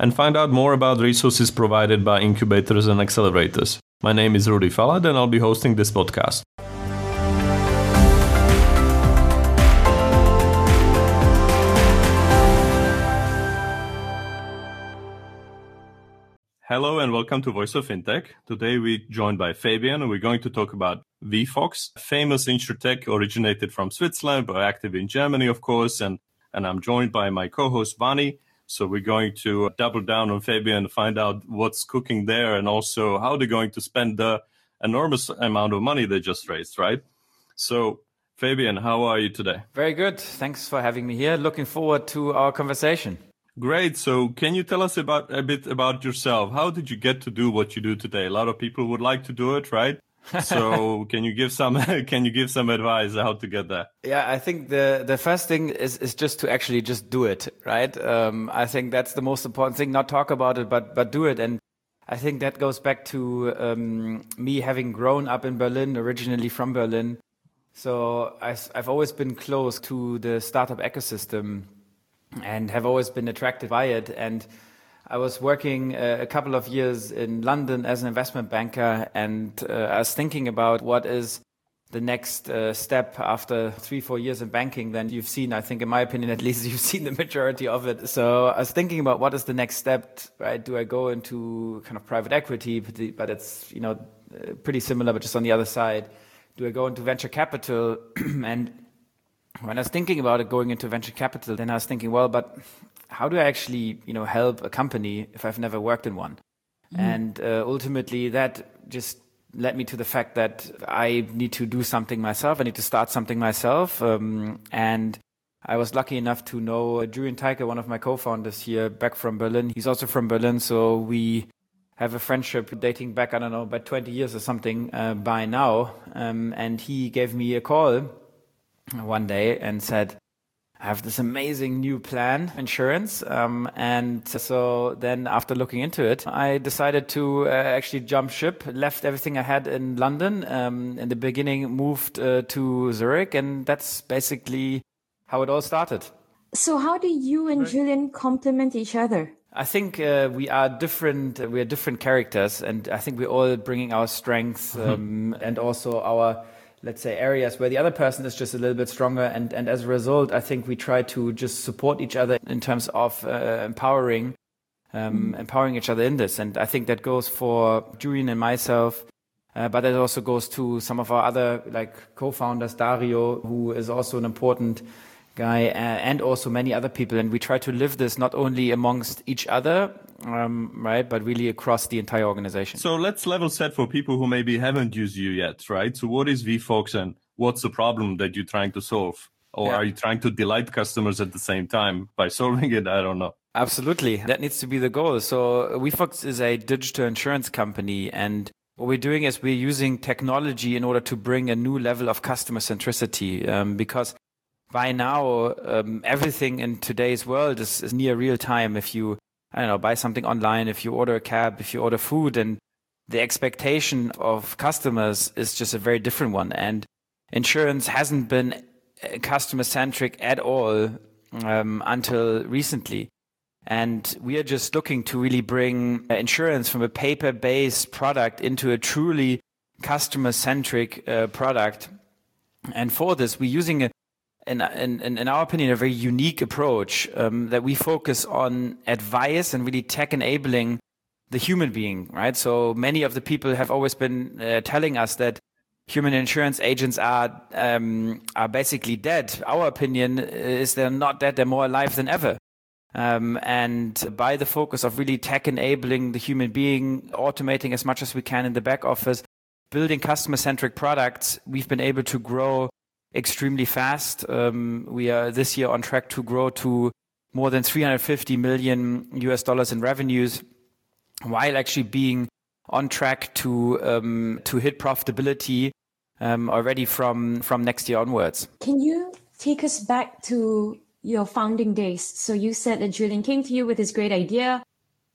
and find out more about resources provided by incubators and accelerators. My name is Rudy Falat, and I'll be hosting this podcast. Hello and welcome to Voice of Fintech. Today we're joined by Fabian and we're going to talk about Wefox, famous insurtech originated from Switzerland but active in Germany, of course. And, and I'm joined by my co-host Vani. So we're going to uh, double down on Fabian and find out what's cooking there and also how they're going to spend the enormous amount of money they just raised, right? So Fabian, how are you today? Very good. Thanks for having me here. Looking forward to our conversation. Great. So can you tell us about a bit about yourself? How did you get to do what you do today? A lot of people would like to do it, right? So can you give some can you give some advice how to get there? Yeah, I think the the first thing is is just to actually just do it, right? Um, I think that's the most important thing. Not talk about it, but but do it. And I think that goes back to um, me having grown up in Berlin, originally from Berlin. So I've, I've always been close to the startup ecosystem and have always been attracted by it. And I was working uh, a couple of years in London as an investment banker, and uh, I was thinking about what is the next uh, step after three, four years in banking. Then you've seen, I think, in my opinion, at least, you've seen the majority of it. So I was thinking about what is the next step, right? Do I go into kind of private equity, but it's you know uh, pretty similar, but just on the other side? Do I go into venture capital and when I was thinking about it going into venture capital, then I was thinking, well, but how do I actually, you know, help a company if I've never worked in one? Mm. And uh, ultimately, that just led me to the fact that I need to do something myself. I need to start something myself. Um, and I was lucky enough to know Julian Teicher, one of my co-founders here, back from Berlin. He's also from Berlin, so we have a friendship dating back, I don't know, about 20 years or something uh, by now. Um, and he gave me a call one day and said, I have this amazing new plan, insurance. Um, and so then after looking into it, I decided to uh, actually jump ship, left everything I had in London. Um, in the beginning, moved uh, to Zurich. And that's basically how it all started. So how do you and right. Julian complement each other? I think uh, we are different. We are different characters, and I think we're all bringing our strengths mm-hmm. um, and also our let's say areas where the other person is just a little bit stronger. And and as a result i think we try to just support each other in terms of uh, empowering um, empowering each other in this. And i think that goes for julian and myself uh, but it also goes to some of our other like co-founders dario who is also an important guy uh, and also many other people and we try to live this not only amongst each other um, right? But really across the entire organization. So let's level set for people who maybe haven't used you yet, right? So what is Wefox and what's the problem that you're trying to solve? Or yeah. are you trying to delight customers at the same time by solving it? I don't know. Absolutely. That needs to be the goal. So Wefox is a digital insurance company and what we're doing is we're using technology in order to bring a new level of customer centricity um, because by now um, everything in today's world is, is near real time. If you I don't know, buy something online, if you order a cab, if you order food, and the expectation of customers is just a very different one. And insurance hasn't been uh, customer centric at all um, until recently. And we are just looking to really bring uh, insurance from a paper based product into a truly customer centric uh, product. And for this, we're using a in, in, in our opinion, a very unique approach um, that we focus on advice and really tech enabling the human being, right? So many of the people have always been uh, telling us that human insurance agents are um, are basically dead. Our opinion is they're not dead; they're more alive than ever. Um, and by the focus of really tech enabling the human being, automating as much as we can in the back office, building customer centric products, we've been able to grow extremely fast. Um, we are this year on track to grow to more than 350 million US dollars in revenues. while actually being on track to um, to hit profitability um, already from from next year onwards. Can you take us back to your founding days? So you said that Julian came to you with this great idea.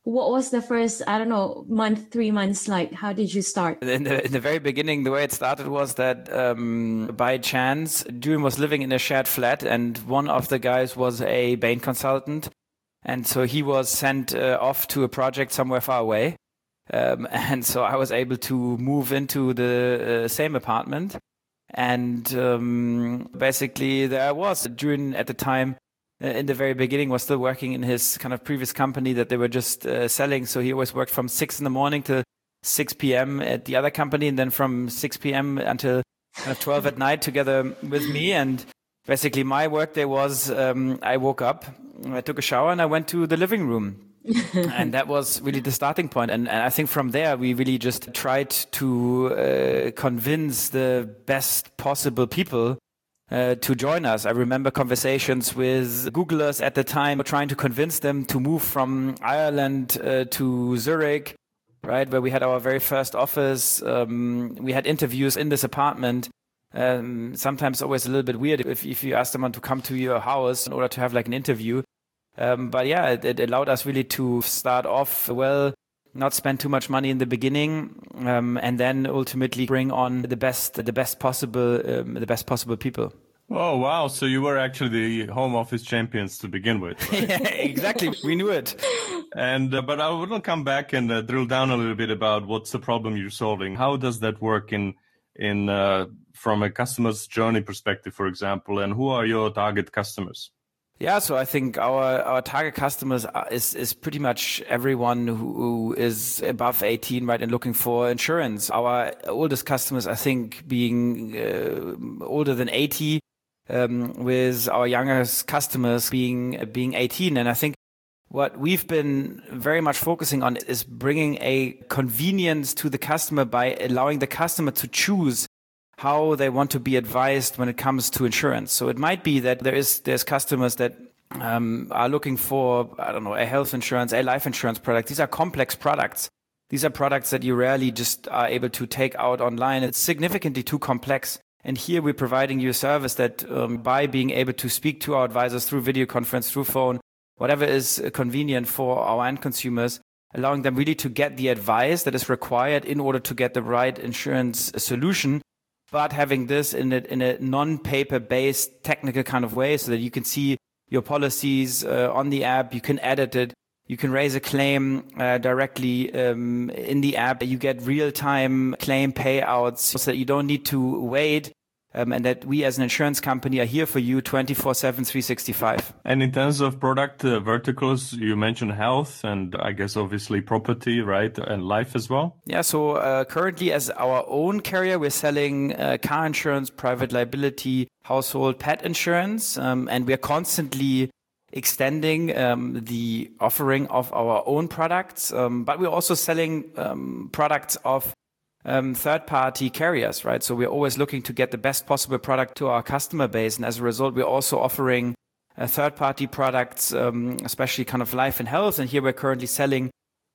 What was the first, I don't know, month, three months like? How did you start? In the, in the very beginning, the way it started was that um, by chance, Julian was living in a shared flat, and one of the guys was a Bain consultant. And so he was sent uh, off to a project somewhere far away. Um, and so I was able to move into the uh, same apartment. And um, basically, there I was. During at the time, in the very beginning, was still working in his kind of previous company that they were just uh, selling. So he always worked from six in the morning to 6 p.m. at the other company, and then from 6 p.m. until kind of 12 at night together with me. And basically, my workday was um, I woke up, I took a shower, and I went to the living room and that was really the starting point. And, and, I think from there, we really just tried to uh, convince the best possible people uh, to join us. I remember conversations with Googlers at the time, trying to convince them to move from Ireland uh, to Zurich, right, where we had our very first office. Um, we had interviews in this apartment. Um, sometimes always a little bit weird if, if you ask someone to come to your house in order to have like an interview. Um, but yeah, it, it, allowed us really to start off well, not spend too much money in the beginning, um, and then ultimately bring on the best, the best possible, um, the best possible people. Oh wow! So you were actually the home office champions to begin with. Right? yeah, exactly. We knew it. And uh, but I will come back and uh, drill down a little bit about what's the problem you're solving. How does that work in in uh, from a customer's journey perspective, for example, and who are your target customers? Yeah, so I think our, our target customers is, is pretty much everyone who, who is above 18, right, and looking for insurance. Our oldest customers, I think, being uh, older than 80, um, with our youngest customers being, being 18. And I think what we've been very much focusing on is bringing a convenience to the customer by allowing the customer to choose how they want to be advised when it comes to insurance. So it might be that there is there's customers that um, are looking for I don't know a health insurance, a life insurance product. These are complex products. These are products that you rarely just are able to take out online. It's significantly too complex. And here we're providing you a service that um, by being able to speak to our advisors through video conference, through phone, whatever is convenient for our end consumers, allowing them really to get the advice that is required in order to get the right insurance solution but having this in a, in a non-paper based technical kind of way so that you can see your policies uh, on the app, you can edit it, you can raise a claim uh, directly um, in the app. You get real-time claim payouts so that you don't need to wait um, and that we as an insurance company are here for you 24 7 365 and in terms of product uh, verticals you mentioned health and i guess obviously property right and life as well? Yeah so uh, currently as our own carrier we're selling uh, car insurance private liability household pet insurance um, and we're constantly extending um, the offering of our own products um, but we're also selling um, products of um, third party carriers, right? So we're always looking to get the best possible product to our customer base. And as a result, we're also offering uh, third party products, um, especially kind of life and health. And here we're currently selling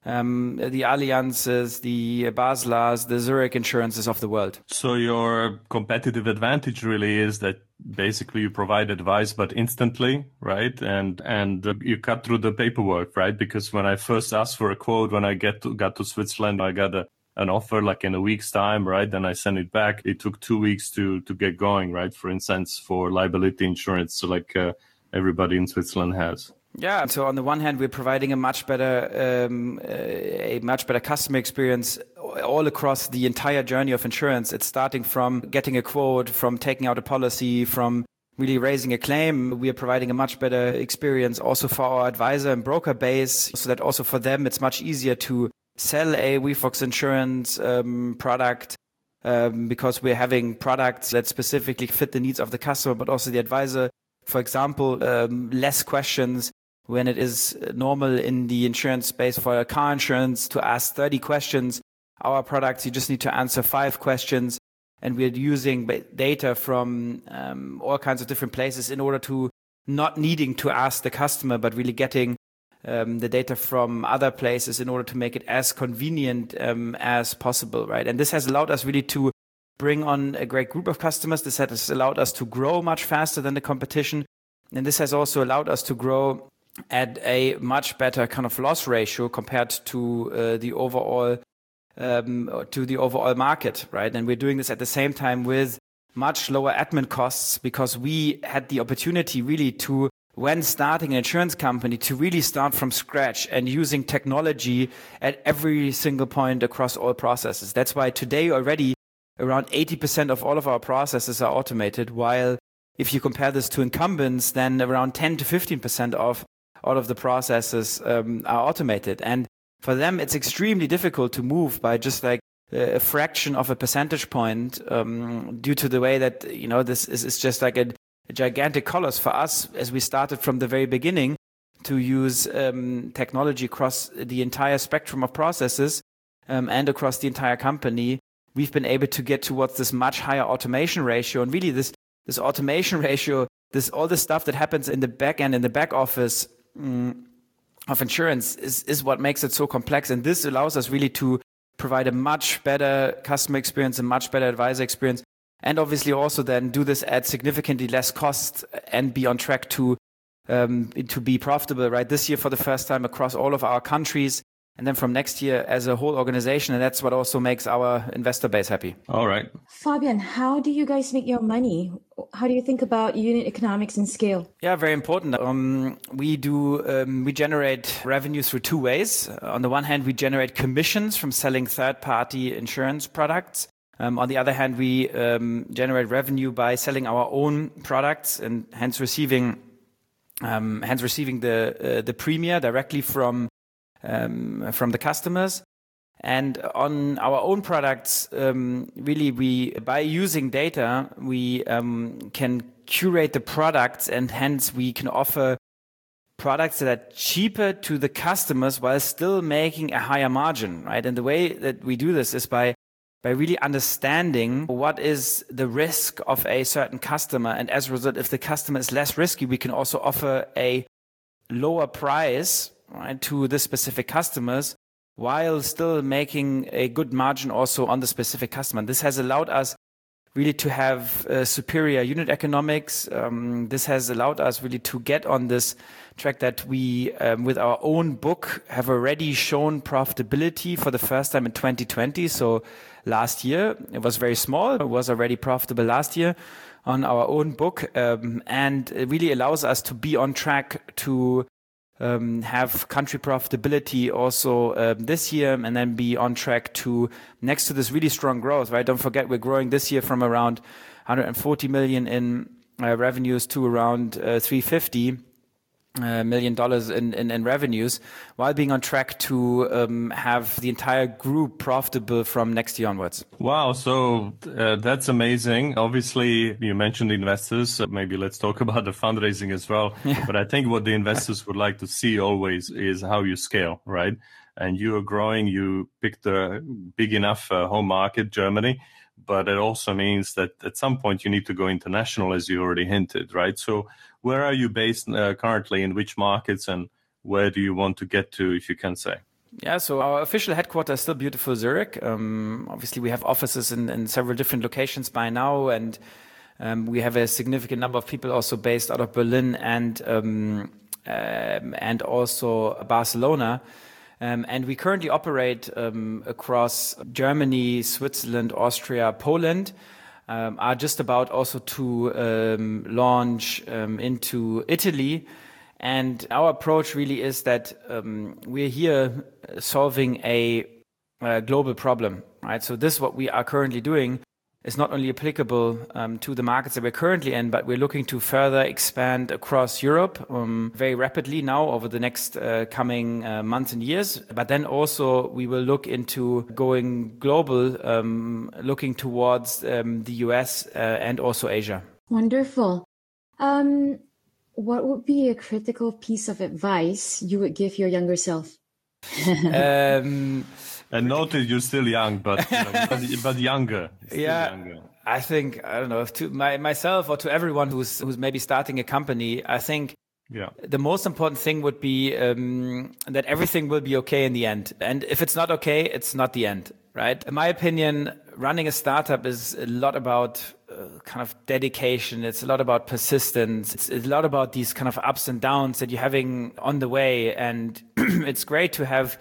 um, the Allianzes, the Baslers, the Zurich insurances of the world. So your competitive advantage really is that basically you provide advice, but instantly, right? And and uh, you cut through the paperwork, right? Because when I first asked for a quote, when I get to, got to Switzerland, I got a an offer like in a week's time, right? Then I send it back. It took two weeks to to get going, right? For instance, for liability insurance, so like uh, everybody in Switzerland has. Yeah. So on the one hand, we're providing a much better um, a much better customer experience all across the entire journey of insurance. It's starting from getting a quote, from taking out a policy, from really raising a claim. We are providing a much better experience also for our advisor and broker base so that also for them it's much easier to sell a WeFox insurance um, product um, because we're having products that specifically fit the needs of the customer, but also the advisor. For example, um, less questions when it is normal in the insurance space for a car insurance to ask 30 questions. Our products, you just need to answer five questions. And we're using data from um, all kinds of different places in order to not needing to ask the customer, but really getting um, the data from other places in order to make it as convenient um, as possible, right? And this has allowed us really to bring on a great group of customers. This has allowed us to grow much faster than the competition. And this has also allowed us to grow at a much better kind of loss ratio compared to uh, the overall um, to the overall market, right? And we're doing this at the same time with much lower admin costs because we had the opportunity really to when starting an insurance company to really start from scratch and using technology at every single point across all processes. That's why today already around 80% of all of our processes are automated, while if you compare this to incumbents, then around 10 to 15% of all of the processes um, are automated. And for them, it's extremely difficult to move by just like a fraction of a percentage point um, due to the way that, you know, this is, is just like a, a, gigantic colors for us as we started from the very beginning to use um, technology across the entire spectrum of processes um, and across the entire company. We've been able to get towards this much higher automation ratio and really this, this automation ratio, this, all the stuff that happens in the back end, in the back office, mm, of insurance is, is what makes it so complex. And this allows us really to provide a much better customer experience, a much better advisor experience, and obviously also then do this at significantly less cost and be on track to um, to be profitable. Right, this year for the first time across all of our countries, and then from next year as a whole organization. And that's what also makes our investor base happy. All right. Fabian, how do you guys make your money? How do you think about unit economics and scale? Yeah, very important. Um, we do, um, we generate revenue through two ways. On the one hand, we generate commissions from selling third party insurance products. Um, on the other hand, we um, generate revenue by selling our own products and hence receiving um, uh, the premium directly from the customers. And on our own products, really, by using data, we can curate the products, and hence we can offer products that are cheaper to the customers while still making a higher margin, right? And the way that we do this is by by really understanding what is the risk of a certain customer, and as a result, if the customer is less risky, we can also offer a lower price right, to the specific customers while still making a good margin also on the specific customer. This has allowed us really to have uh, superior unit economics. Um, this has allowed us really to get on this track that we, um, with our own book, have already shown profitability for the first time in 2020. So last year it was very small. It was already profitable last year on our own book, um, and it really allows us to be on track to um, have country profitability also um, this year and then be on track to next to this really strong growth, right? Don't forget we're growing this year from around 140 million in uh, revenues to around uh, 350 uh, million dollars in, revenues while being on track to um, have the entire group profitable from next year onwards. Wow. So uh, that's amazing. Obviously, you mentioned investors. Maybe let's talk about the fundraising as well. Yeah. But I think what the investors would like to see always is how you scale, right? And you are growing. You picked a big enough uh, home market, Germany but it also means that at some point you need to go international, as you already hinted, right? So, where are you based uh, currently? In which markets, and where do you want to get to, if you can say? Yeah, so our official headquarters is still beautiful Zurich. Um, obviously, we have offices in, in, several different locations by now, and um, we have a significant number of people also based out of Berlin and um, um and also Barcelona. Um, and we currently operate um, across Germany, Switzerland, Austria, Poland. Um, are just about also to um, launch um, into Italy. And our approach really is that um, we're here solving a, a, global problem, right? So this is what we are currently doing is not only applicable um, to the markets that we're currently in, but we're looking to further expand across Europe um, very rapidly now over the next uh, coming uh, months and years. But then also we will look into going global, um, looking towards um, the US uh, and also Asia. Wonderful. Um, what would be a critical piece of advice you would give your younger self? And noted you're still young, but you know, but, but, younger. yeah, younger. I think I don't know if to my, myself or to everyone who's who's maybe starting a company. I think Yeah. The most important thing would be um, that everything will be okay in the end. And if it's not okay, it's not the end, right? In my opinion, running a startup is a lot about uh, kind of dedication. It's a lot about persistence. It's a lot about these kind of ups and downs that you're having on the way. And it's great to have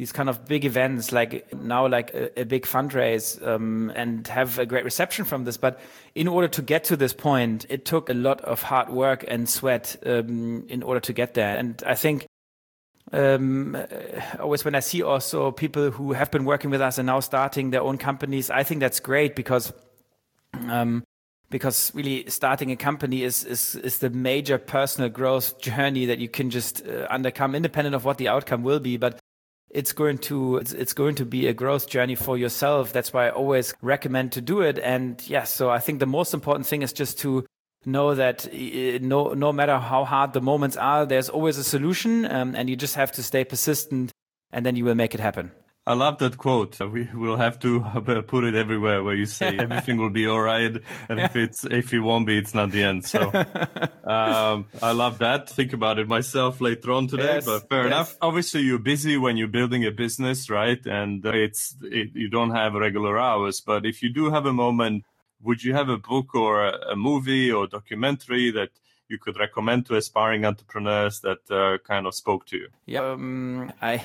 these kind of big events like now like a, a big fundraise um, and have a great reception from this but in order to get to this point it took a lot of hard work and sweat um, in order to get there and i think um, always when i see also people who have been working with us and now starting their own companies i think that's great because um, because really starting a company is, is, is the major personal growth journey that you can just uh, undercome independent of what the outcome will be. But it's going to it's, it's, going to be a growth journey for yourself. That's why i always recommend to do it. And yeah, so i think the most important thing is just to know that no no matter how hard the moments are there's always a solution um, and you just have to stay persistent and then you will make it happen I love that quote. We will have to put it everywhere where you say everything will be all right, and if it's if it won't be, it's not the end. So um, I love that. Think about it myself later on today, yes, but fair yes. enough. Obviously, you're busy when you're building a business, right? And it's it, you don't have regular hours. But if you do have a moment, would you have a book or a, a movie or documentary that you could recommend to aspiring entrepreneurs that uh, kind of spoke to you? Yeah, um, I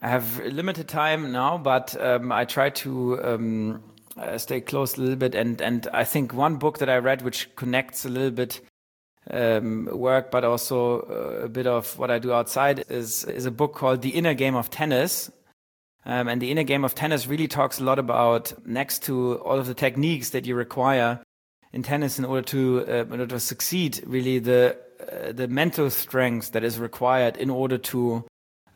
I have limited time now, but um, I try to um, uh, stay close a little bit. And and I think one book that I read, which connects a little bit um, work, but also uh, a bit of what I do outside, is is a book called The Inner Game of Tennis. Um, and the inner game of tennis really talks a lot about next to all of the techniques that you require in tennis in order to uh, in order to succeed. Really, the uh, the mental strength that is required in order to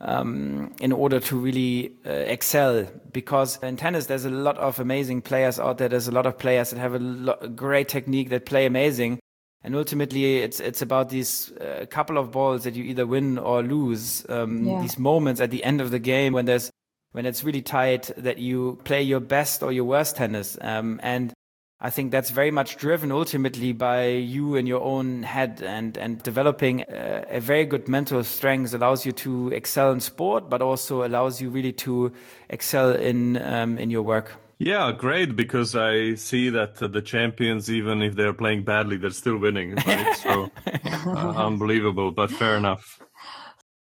um, in order to really uh, excel. Because in tennis, there's a lot of amazing players out there. There's a lot of players that have a lo- great technique that play amazing. And ultimately, it's it's about these uh, couple of balls that you either win or lose. Um, yeah. These moments at the end of the game when there's when it's really tight that you play your best or your worst tennis. Um, and I think that's very much driven ultimately by you and your own head and, and developing a, a, very good mental strength allows you to excel in sport, but also allows you really to excel in, um, in your work. Yeah, great. Because I see that uh, the champions, even if they're playing badly, they're still winning. Right? so uh, unbelievable, but fair enough.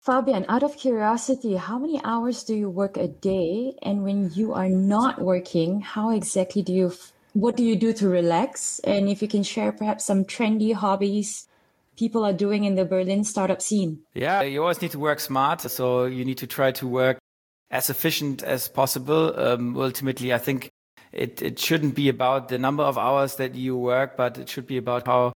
Fabian, out of curiosity, how many hours do you work a day? And when you are not working, how exactly do you what do you do to relax? And if you can share perhaps some trendy hobbies people are doing in the Berlin startup scene. Yeah, you always need to work smart. So you need to try to work as efficient as possible. Um, ultimately, I think it, it shouldn't be about the number of hours that you work, but it should be about how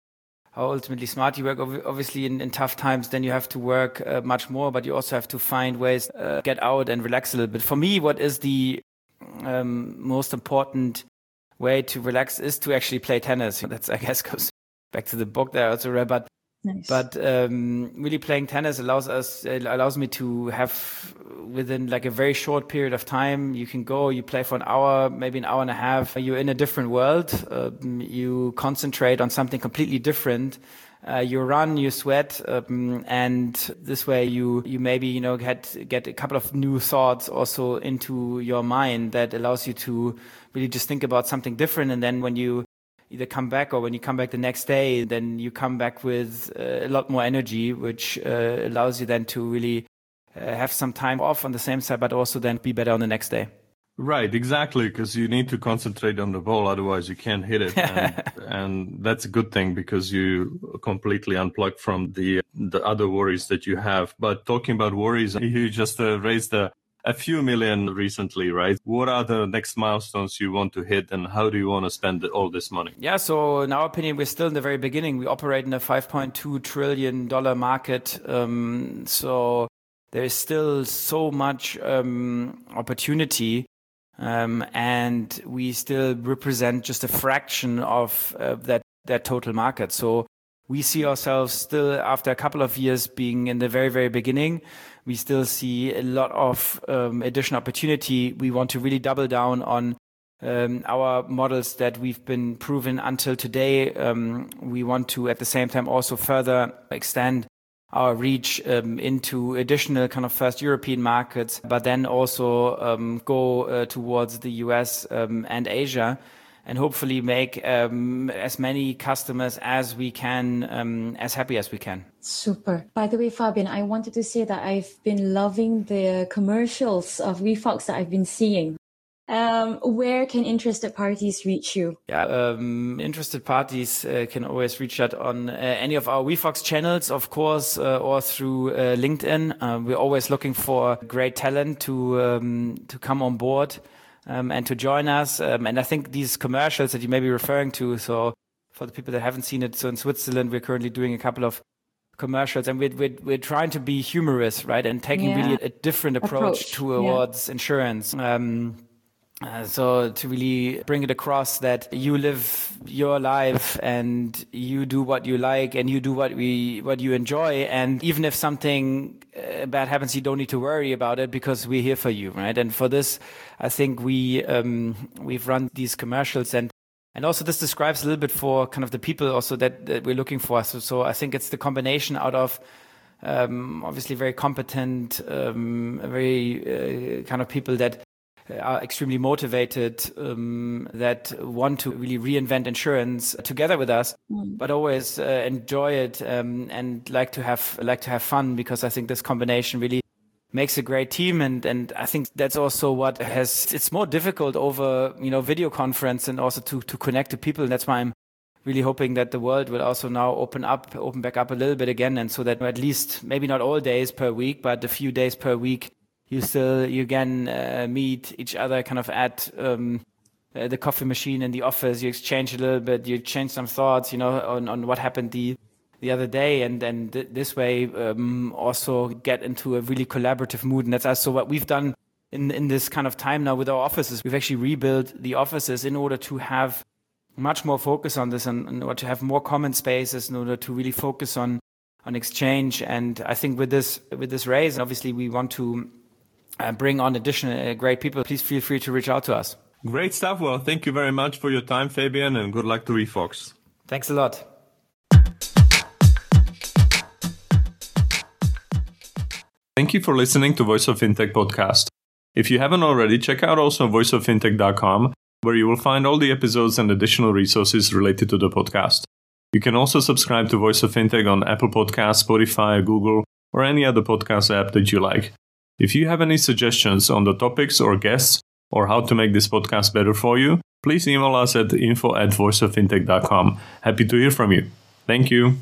how ultimately smart you work. Obviously, in, in tough times, then you have to work uh, much more, but you also have to find ways uh, get out and relax a little bit. For me, what is the um, most important way to relax is to actually play tennis. That's, I guess, goes back to the book that I also read, but Nice. But um, really playing tennis allows us allows me to have within like a very short period of time. You can go, you play for an hour, maybe an hour and a half. You're in a different world. Um, you concentrate on something completely different. Uh, you run, you sweat, um, and this way you you maybe you know get get a couple of new thoughts also into your mind that allows you to really just think about something different. And then when you either come back or when you come back the next day, then you come back with uh, a lot more energy, which uh, allows you then to really uh, have some time off on the same side, but also then be better on the next day. Right, exactly, because you need to concentrate on the ball, otherwise you can't hit it, and, and, that's a good thing because you completely unplug from the the other worries that you have. But talking about worries, you just uh, raised a a few million recently, right? What are the next milestones you want to hit and how do you want to spend all this money? Yeah, so in our opinion, we're still in the very beginning. We operate in a $5.2 trillion market. Um, so there's still so much um, opportunity. Um, and we still represent just a fraction of that, that total market. So we see ourselves still after a couple of years being in the very, very beginning. We still see a lot of um, additional opportunity. We want to really double down on um, our models that we've been proven until today. Um, we want to at the same time also further extend our reach um, into additional kind of first European markets, but then also um, go uh, towards the US um, and Asia and hopefully make um, as many customers as we can um, as happy as we can. Super. By the way, Fabian, I wanted to say that I've been loving the commercials of Wefox that I've been seeing. Um, where can interested parties reach you? Yeah, um, interested parties uh, can always reach out on uh, any of our Wefox channels, of course, uh, or through uh, LinkedIn. Uh, we're always looking for great talent to um, to come on board um, and to join us. Um, and I think these commercials that you may be referring to, so for the people that haven't seen it, so in Switzerland we're currently doing a couple of commercials and we're, we're, we're trying to be humorous, right? And taking yeah. really a different approach, approach. towards yeah. insurance. Um, uh, so to really bring it across that you live your life and you do what you like and you do what we what you enjoy. And even if something uh, bad happens you don't need to worry about it because we're here for you right? And for this I think we um, we've run these commercials and and also this describes a little bit for kind of the people also that, that we're looking for. So, so I think it's the combination out of um, obviously very competent um, very uh, kind of people that are extremely motivated um, that want to really reinvent insurance together with us, mm. but always uh, enjoy it um, and like to have like to have fun because I think this combination really makes a great team and and I think that's also what has it's more difficult over you know video conference and also to to connect to people and that's why I'm really hoping that the world will also now open up open back up a little bit again and so that at least maybe not all days per week but a few days per week you still you again uh, meet each other kind of at um, uh, the coffee machine in the office. You exchange a little bit you exchange some thoughts you know on, on what happened the the other day. And th this way um, also get into a really collaborative mood. And that's also what we've done in in this kind of time now with our offices we've actually rebuilt the offices in order to have much more focus on this and in order to have more common spaces in order to really focus on on exchange. And i think with this with this raise obviously we want to uh, bring on additional uh, great people, please feel free to reach out to us. Great stuff. Well, thank you very much for your time, Fabian, and good luck to Wefox. Thanks a lot. Thank you for listening to Voice of Fintech podcast. If you haven't already, check out also voiceoffintech.com, where you will find all the episodes and additional resources related to the podcast. You can also subscribe to Voice of Fintech on Apple Podcasts, Spotify, Google, or any other podcast app that you like. If you have any suggestions on the topics or guests or how to make this podcast better for you, please email us at info at voiceoffintech.com. Happy to hear from you. Thank you.